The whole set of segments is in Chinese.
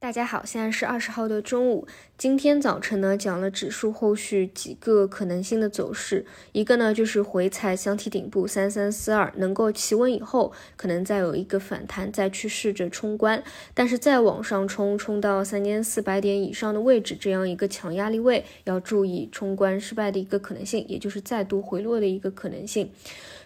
大家好，现在是二十号的中午。今天早晨呢，讲了指数后续几个可能性的走势。一个呢，就是回踩箱体顶部三三四二，能够企稳以后，可能再有一个反弹，再去试着冲关。但是再往上冲，冲到三千四百点以上的位置，这样一个强压力位，要注意冲关失败的一个可能性，也就是再度回落的一个可能性。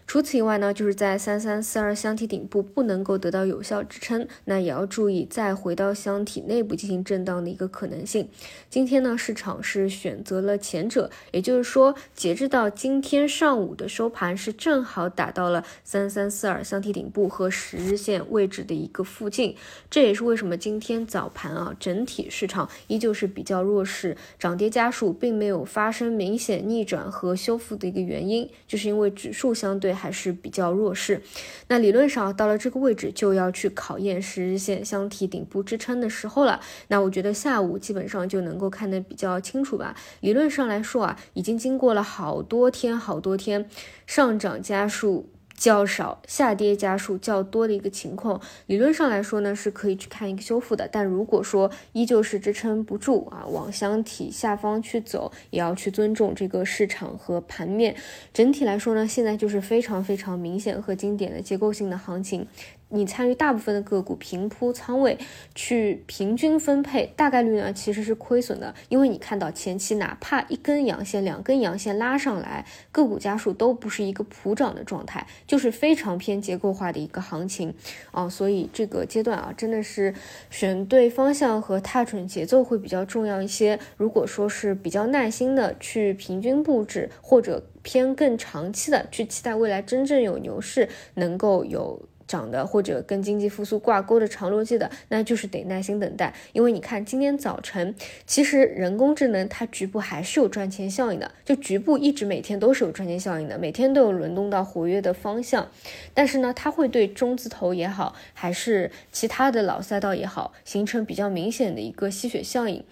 除此以外呢，就是在三三四二箱体顶部不能够得到有效支撑，那也要注意再回到箱体内部进行震荡的一个可能性。今天呢，市场是选择了前者，也就是说，截至到今天上午的收盘是正好打到了三三四二箱体顶部和十日线位置的一个附近。这也是为什么今天早盘啊，整体市场依旧是比较弱势，涨跌家数并没有发生明显逆转和修复的一个原因，就是因为指数相对。还是比较弱势，那理论上到了这个位置就要去考验十日线箱体顶部支撑的时候了。那我觉得下午基本上就能够看得比较清楚吧。理论上来说啊，已经经过了好多天好多天上涨加速。较少下跌家数较多的一个情况，理论上来说呢是可以去看一个修复的，但如果说依旧是支撑不住啊，往箱体下方去走，也要去尊重这个市场和盘面。整体来说呢，现在就是非常非常明显和经典的结构性的行情。你参与大部分的个股平铺仓位去平均分配，大概率呢其实是亏损的，因为你看到前期哪怕一根阳线、两根阳线拉上来，个股家数都不是一个普涨的状态，就是非常偏结构化的一个行情啊，所以这个阶段啊真的是选对方向和踏准节奏会比较重要一些。如果说是比较耐心的去平均布置，或者偏更长期的去期待未来真正有牛市能够有。涨的或者跟经济复苏挂钩的长逻辑的，那就是得耐心等待。因为你看今天早晨，其实人工智能它局部还是有赚钱效应的，就局部一直每天都是有赚钱效应的，每天都有轮动到活跃的方向。但是呢，它会对中字头也好，还是其他的老赛道也好，形成比较明显的一个吸血效应。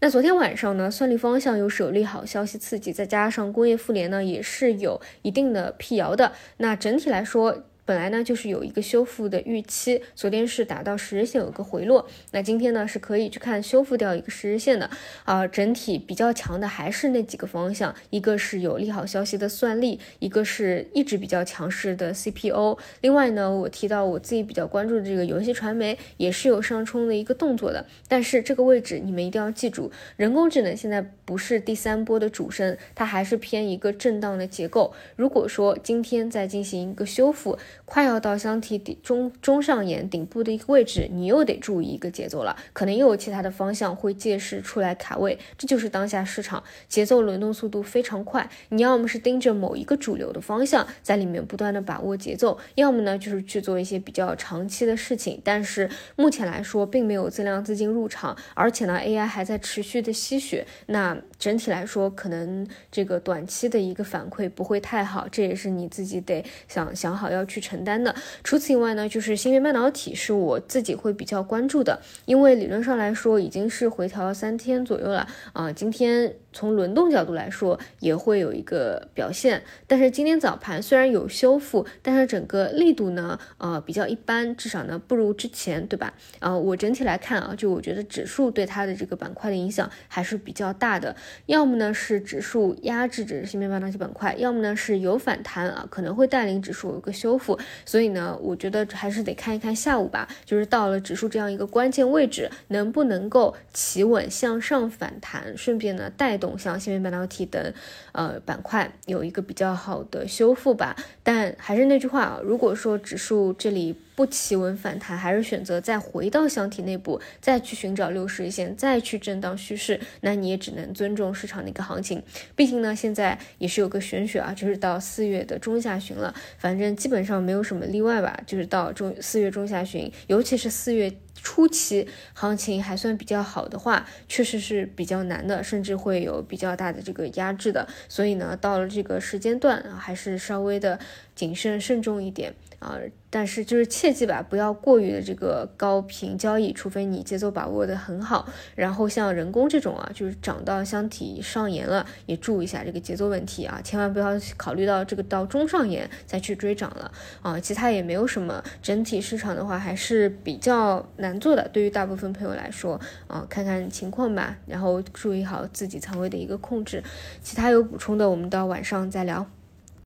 那昨天晚上呢，算力方向又是有利好消息刺激，再加上工业复联呢也是有一定的辟谣的。那整体来说。本来呢就是有一个修复的预期，昨天是达到十日线有个回落，那今天呢是可以去看修复掉一个十日线的啊。整体比较强的还是那几个方向，一个是有利好消息的算力，一个是一直比较强势的 CPO。另外呢，我提到我自己比较关注的这个游戏传媒也是有上冲的一个动作的，但是这个位置你们一定要记住，人工智能现在不是第三波的主升，它还是偏一个震荡的结构。如果说今天再进行一个修复，快要到箱体底中中上沿顶部的一个位置，你又得注意一个节奏了，可能又有其他的方向会借势出来卡位，这就是当下市场节奏轮动速度非常快。你要么是盯着某一个主流的方向，在里面不断的把握节奏，要么呢就是去做一些比较长期的事情。但是目前来说，并没有增量资金入场，而且呢 AI 还在持续的吸血，那整体来说，可能这个短期的一个反馈不会太好，这也是你自己得想想好要去。承担的。除此以外呢，就是芯片半导体是我自己会比较关注的，因为理论上来说已经是回调了三天左右了啊。今天从轮动角度来说也会有一个表现，但是今天早盘虽然有修复，但是整个力度呢，呃比较一般，至少呢不如之前，对吧？啊，我整体来看啊，就我觉得指数对它的这个板块的影响还是比较大的，要么呢是指数压制着芯片半导体板块，要么呢是有反弹啊，可能会带领指数有个修复。所以呢，我觉得还是得看一看下午吧，就是到了指数这样一个关键位置，能不能够企稳向上反弹，顺便呢带动像芯片半导体等呃板块有一个比较好的修复吧。但还是那句话啊，如果说指数这里。不企稳反弹，还是选择再回到箱体内部，再去寻找六十日线，再去震荡趋势，那你也只能尊重市场的一个行情。毕竟呢，现在也是有个玄学啊，就是到四月的中下旬了，反正基本上没有什么例外吧，就是到中四月中下旬，尤其是四月。初期行情还算比较好的话，确实是比较难的，甚至会有比较大的这个压制的。所以呢，到了这个时间段啊，还是稍微的谨慎慎重一点啊。但是就是切记吧，不要过于的这个高频交易，除非你节奏把握的很好。然后像人工这种啊，就是涨到箱体上沿了，也注意一下这个节奏问题啊，千万不要考虑到这个到中上沿再去追涨了啊。其他也没有什么，整体市场的话还是比较难做的，对于大部分朋友来说啊，看看情况吧，然后注意好自己仓位的一个控制。其他有补充的，我们到晚上再聊。